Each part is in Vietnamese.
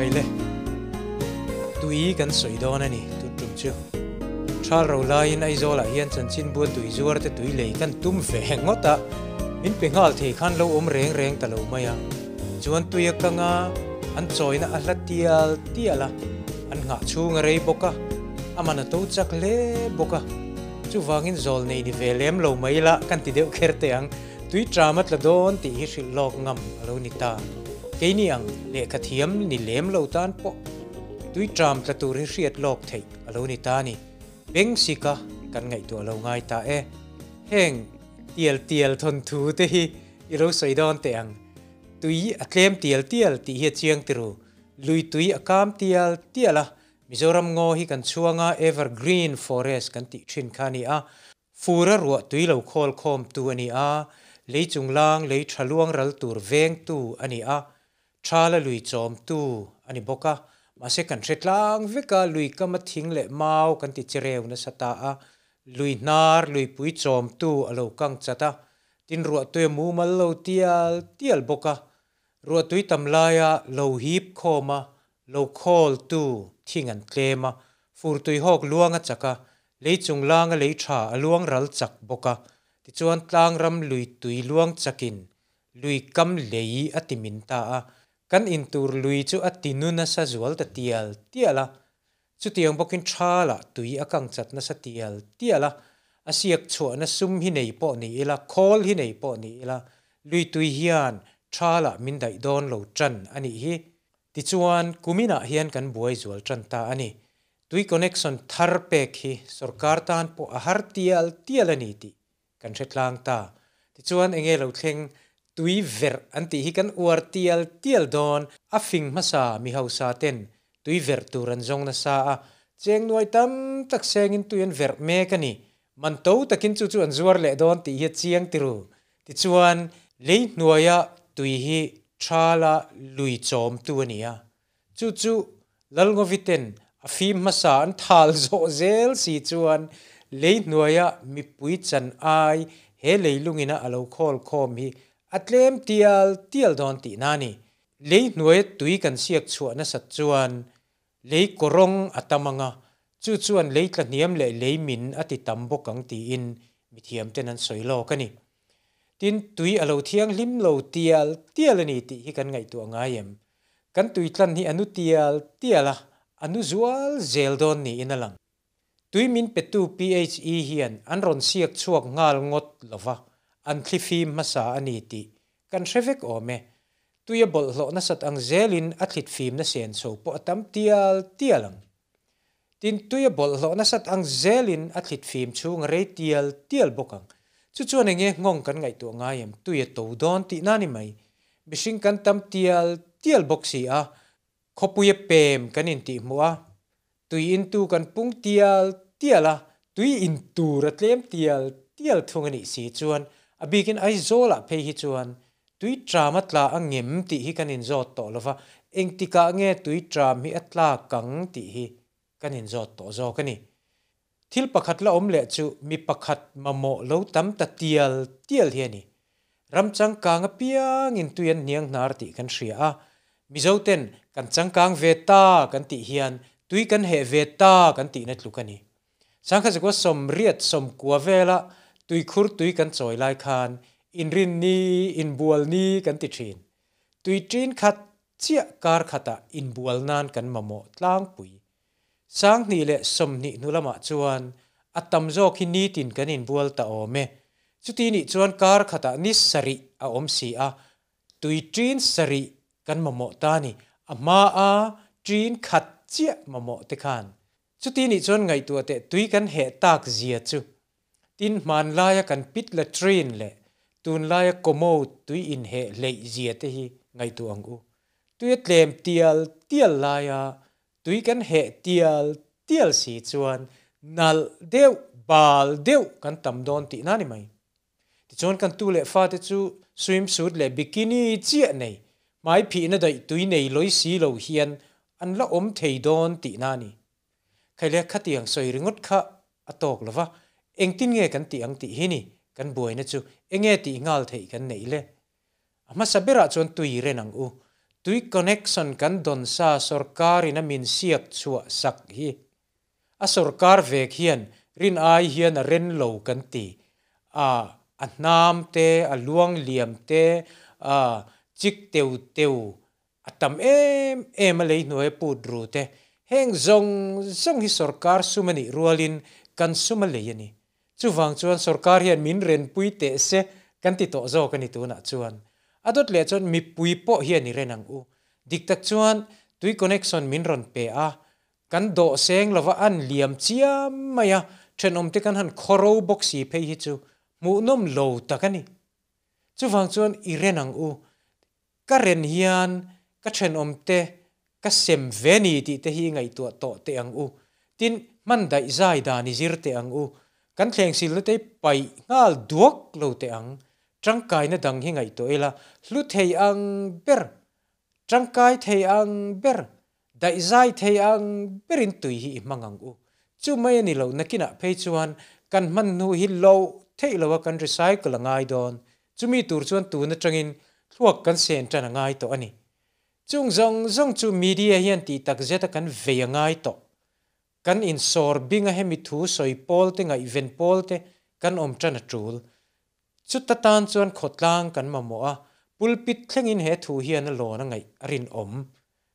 kai le tui kan soi don ani tu tum chu thal ro la in ai zola hian chan chin bu tui zuar te tui le kan tum ve ngota in pe ngal the khan lo om reng reng ta lo maya chuan tui ka nga an choina a hla tial tiala an nga chunga rei boka amana to chak le boka chu wangin zol nei ni velem lo mày la kan ti deu kher te ang tui tramat la don ti hi hril lok ngam alo ni ta. กนี่องเละกระเทียมนี่เลมเหลาตานปอด้วยจามประตูเรียดลอกไทยอโลนิตานี่เบ่งสิกะกันไงตัวเราง่ายตาเอแห้งเตียลเตียลทนทูเตฮีอิโรใส่ดอนเตียงตุยอัตเลมเตียลเตียลตีเฮเชียงติรูลุยตุยอากามเตียลเตียละมิจรัมงอฮิกันช่วงอะเอเวอร์กรีนฟอเรสกันติชินคานีอาฟูระรัวตุยเรล่าโคลคอมตัวนี้อาเลยจุงลางเลยฉลวงรัลตูรเวงตูอันนี้อา ke ni ang le kha thiam ni lem lo tan po tui tram tla tur hi hriat lok thei alo ni ta ni beng sika kan ngai to lo ngai ta e heng tiel tiel thon thu te hi i ro soi don te ang tui a tlem tiel tiel ti hi chiang tiru lui tui a kam tiel tiala Mizoram ngo hi kan chuanga evergreen forest kan ti thin khani a fura ruwa tui lo khol khom tu. Ani a lấy chung lang lấy thà luang ral tur veng tu ani a thala lui chom tu ani boka, ma se kan thet lang veka lui kama thing le mau kan ti chereu na sata a. Lui nar lui pui chom tu alo kang chata. Tin ruwa tu mu mal lo tial tial boka. Ruwa tui tam laya lo hip khoma, lo khol tu, thing an tlema. Fur tui hok luanga chaka. Lấy chung lang lấy tha luang ral chak boka. Ti chuan tlang ram lui tui luang chakin. Lui kam lei atimin ta a kan in tur lui chu atinu na sa zual ta tial tiala chu tiang bokin thala tui akang chat na sa tial tiala asiak chu na sum hi nei po ni ila, khol hi nei po ni ila. Lui tui hian thala min dai don lo tran ani hi. Ti chuan kumina hian kan buai zual tran ta ani. Tui connection thar pek hi, sarkar tan po ahar tial tial ani ti. Kan hret lang ta. Ti chuan enge lo thleng tui ver an ti hi kan uar tial tial don a fing masa mi hau sa ten. Tui ver tu ran na sa a. Cheng noi tam tak seng in tuyen ver me kani man to takin chu chu an zuar le don ti hi chiang tiru ti chuan le nuaya tui hi thala lui chom tu ania chu chu lalngo viten, a fi masa an thal zo zel si chuan le nuaya mi pui chan ai. He leilungina alo khol khom hi atlem tial tial don ti nani le nuai tui kan siak chuan na sat chuan. Le korong atamanga. Chu chuan lấy tla niam le le min ati tambo kang ti in. Mi thiam ten an soilo kani tin tui alo thiang lim lo tial tial ani ti hi kan ngai tu anga yem. Kan tui tlan hi anu tial tiala anu zual zel don ni inalang tui min petu PHE hian. An ron siak chuak ngal ngot lova an thlifi masa ani ti. Kan hrevek ome tuya bol hlo na sat ang zelin athlit fim na sen so po atam tial tialang tin tuya bol hlo na sat ang zelin athlit fim chung re tial tial bokang chu chuan nge ngong kan ngai tu nga yam tuya to don ti nani mai. Bishing kan tam tial tial boksi a. Khopuye pem kanin ti muwa tui in tu kan pung tial tiala tui in tu ratlem tial tial thungani si chuan. A bikin ai zola pe hi chuan tui trama tla angem ti hi kan in zot to lova eng tika nge tui tram hi atla kang ti hi kan in zot to zo kani thil pakhat la om le chu mi pakhat mamo lo tam ta tial tial hi ani ramchang kang piang in tuyan niang nar ti kan hria a mizoten kan changkang ve ta kan ti hian tui kan he ve ta kan ti na tlukani sang kha ko som riat som kwa vela ตุยคุรตุยกันจอยลายคานอินรินนีอินบัวนี่กันติชินตุยจีนขัดเจียการขัดอินบัวนานกันมาโมล้างปุยสร้างนี่แหละสมนินุลมาจวนอัตตมโจกินนี่ตินกันอินบัวตะโอเมจุตีนี่จวนการขัดนิสริอาอมสีอาตุยจีนสริกันมาโมตานี่อามาอาจีนขัดเจียมาโมติคานจุตีนี่จวนไงตัวเตตุยกันเหตากเจียจู tui khur tui kan choi lai khan in rin ni in bual ni kan ti thin tui trin khat chia kar khata in bual nan kan mamo tlang pui sang ni le som ni nulama chuan atam zo khi ni tin kan in bual ta ome chuti ni chuan kar khata ni sari a om si a tui trin sari kan mamo ta ni ama a trin khat chia mamo te khan chu ti ni chon ngai tu te tui kan he tak zia chu tin man la ya kan pit la train le. Tun la ya komo tui in he le zia te hi ngai tu ang u. Tui tlem tial tial la ya tui kan he tial tial si chuan. Nal deu bal deu kan tam don ti na ni mai. Ti chon kan tu le fa te chu swimsuit le bikini chia nei. Mai phi na dai tui nei loi si lo hian an la om thei don ti na ni khai le khati ang soi ringot kha atok lova eng tin nge kan ti ang ti hi ni kan buai na chu. Enge ti ngal thei kan nei le. Ama sabera chon tui re nang u. Tui connection kan don sa sarkar na min siak chua sak hi. A sarkar vek hian, rin ai hian a ren lo kan ti. A a nam te, a luang liam te, a chik teu teu atam tam em em a lei noi pu dru te. Heng zong zong hi sarkar sumani rualin kan sumale yani chu wang vâng, chuan sarkar hian min ren pui te se kan ti to zo kan ni tu na chuan adot le chuan mi pui po hian ni renang u. Dik tak chuan tui connection min ron pe a. Kan do seng lova an liam chiam maya then om te kan han khoro boxi pe hi chu mu nom lo takani chu wang vâng, chuan i renang u. Ka ren hian ka then om te ka sem veni ti te hi ngai tu to te ang u. Tin man dai zai da ni zir te ang u kan thleng sil te pai ngal duak lo te ang. Trangkai na dang hi ngai to ela. Hlu thei ang ber. Trangkai thei ang ber. Dai zai thei ang berin tui hi mangang u. Chu mai ni lo nakina phei chuan. Kan man nu hi lo thei lo kan recycle ngai don. Chumi tur chuan tu na tangin thuak kan sen tan ngai to ani. Chung zong zong chu media hian ti tak zeta kan ve ngai to. Kan in sor binga hemi thu soi pol te ngai ven pol te kan om tan a tul chu ta tan chuan khotlang kan ma mo a pulpit thlengin he thu hian a lona ngai rin om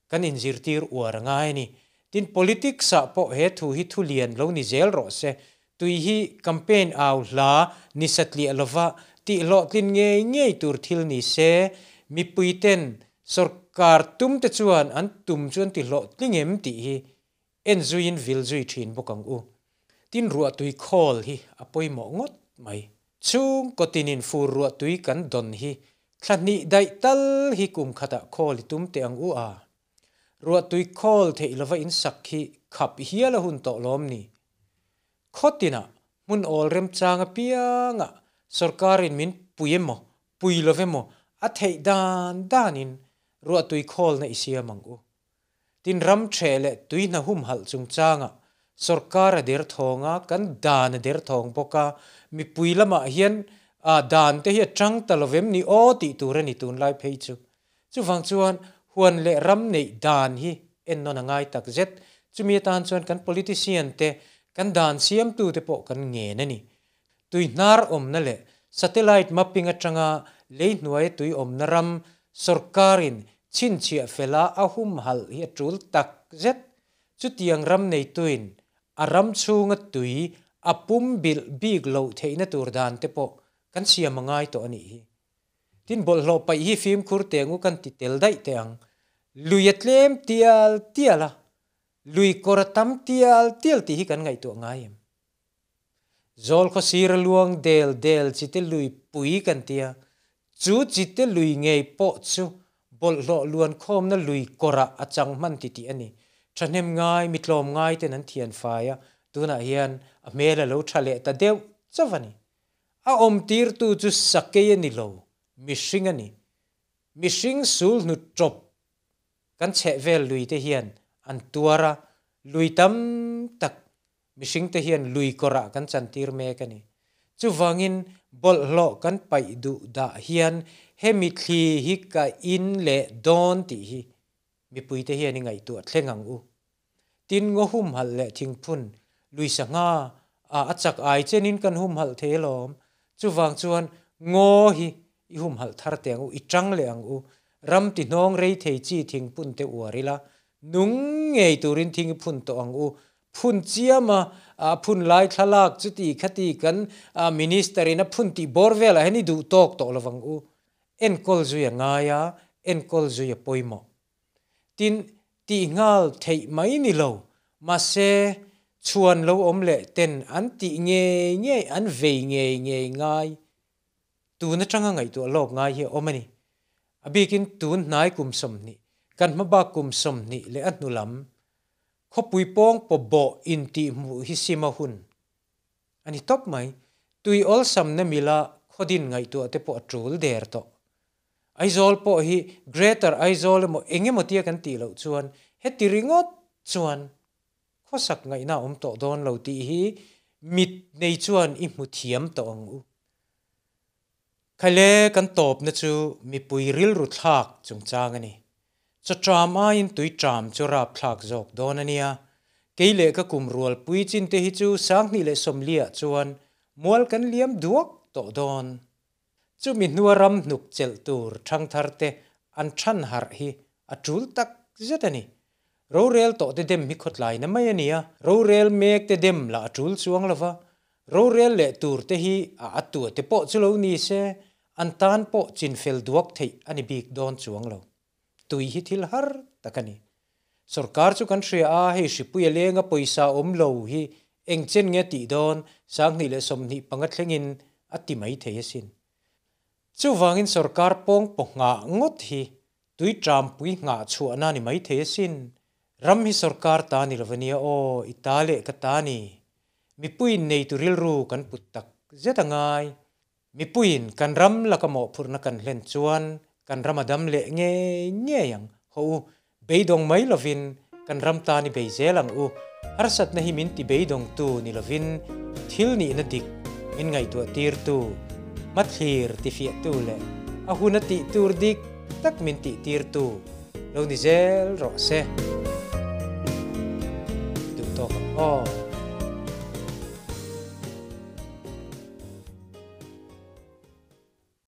kan in zirtir uar ngai ni tin politics sa po he thu hi thu lian lo ni zel ro se tui hi campaign aw la ni satli alova ti lo tin nge nge tur thil ni se mi puiten sarkar tum te chuan an tum chuan ti lo tlingem ti hi en zuin vil zui thin bokang u. Tin ruwa tui khol hi apoi mo ngot mai. Chung ko tinin fur ruwa tui kan don hi. Thlani dai tal hi kum khata khol tum te ang u a. Ruwa tui khol the ilova in sakhi khap hiala hun to lom ni. Khotina mun ol rem changa pianga sarkarin min puyemo puilovemo a thei dan danin ruwa tui khol na isia mangu tin ram chele tui na hum hal chung changa. Sarkar der thonga, kan dan der thong boka mi puilama hian, a dan te hi chang talovem ni o ti tur ni tun lai phei chu. Chu wang chuan, huan le ram nei dan hi, en non ngai tak zet. Chumi tan chuan kan politician te, kan dan siam tu te po kan nge na ni. Tui nar om na le. Satellite mapping atanga le nuai tui om naram sarkarin chin chia fela ahum hal hi tul tak zet. Chu tiang ram nei tuin aram chunga tui apum bil big lo theina tur dan te po kan sia mangai to ani hi tin bol lo pai hi film khur te ngu kan ti tel dai te ang luyetlem tial tiala lui koratam tial tial ti hi kan ngai to ngai em zol kho sir luang del del chite lui pui kan tia chu chite lui ngei po chu ลโลลวนคมนั่นลุยกระอาจังมันติติอันนี้ฉันเห็นง่ายมิตรลมง่ายแต่นั้นเทียนไฟตัวน่ะเฮียนเมลเลวทะเลแต่เดียวจะวันนี้อาอมตีร์ตัวจุสักเกียนี่โลมิชิงอันนี้มิชิงสูลนุจบกันเชเวลลุยเตเฮียนอันตัวระลุยตั้มตักมิชิงเตเฮียนลุยกระกันจันตีร์เมกันนี่จูวังอิน bol lo kan pai du da hian hemi thli hi ka in le don ti hi mi pui te hian ngai tu thlengang u tin ngo hum hal le thing phun lui sanga a achak ai chenin kan hum hal the lom chu wang chuan ngo hi i hum hal thar te u i tang le ang u ram ti nong rei thei chi thing pun te uarila nung ngei turin thing phun to ang u phun chiama a à, phun lai thalak chuti khati kan a minister ina phun ti borvel hani du tok to lawang u. En kol zuya ngaya en kol zuya poimo tin ti ngal thei mai ni lo, ma se chuan lo om le ten an ti nge nge an ve nge nge ngai. Tu na changa ngai tu lok ngai hi omani abikin tun nai kum som ni. Kan ma ba kum ฮปุยปองปบอินติมุฮิซิมาหุนอันนี้ตบไหมตุยออลซัมเนมิลาขดินไงตัวเตปอตรูลเดร์ตไอโซลปอฮ่เกรเทอร์ไอโซอลมเองมตีกันตีเหล่าชวนเฮติริงอตชวนข้อสักไงน่าอมตอดอนเล่าตีฮีมิดในชวนอิมุเทียมตองอูใครเลกันตบนะจูมีปุยริลรุทากจงจางนี่ aizol don cho tram a in cho rap liam duốc to don chú mình nuôi ram nuk chel tour trăng thar te an chăn har hi, a tak zetani ro rel to te dem mi khot lai na mai ania ro rel mek te dem la tul chuang lova ro rel le tur te hi, a atu te po chulo ni se, an tan po chin fel duak thei ani bik don chuang lo tui hi thil har takani. Sarkar chu kan thria a hei shipui lenga poisa om lo hi. Eng chen nge ti don sang ni le som ni panga thlengin ati mai thei sin chu wangin sarkar pong ponga ngot hi. Tui tram pui nga chu ana ni mai thei sin ram hi sarkar ta ni ravania o itale ka ta ni. Mi puin nei tu ril ru kan puttak zeta ngai mi puin kan ram la ka mo phurna kan hlen chuan kan ramadam le nge nge yang. Ho beidong mai lovin kan ram ta ni beizelang u. Har sat na himin ti beidong tu ni lovin thil ni na dik, min ngai tu tir tu. Mat hir ti fi tu le. A huna ti tur dik, tak min ti tir tu. Lo ni zel ro se. Tu to oh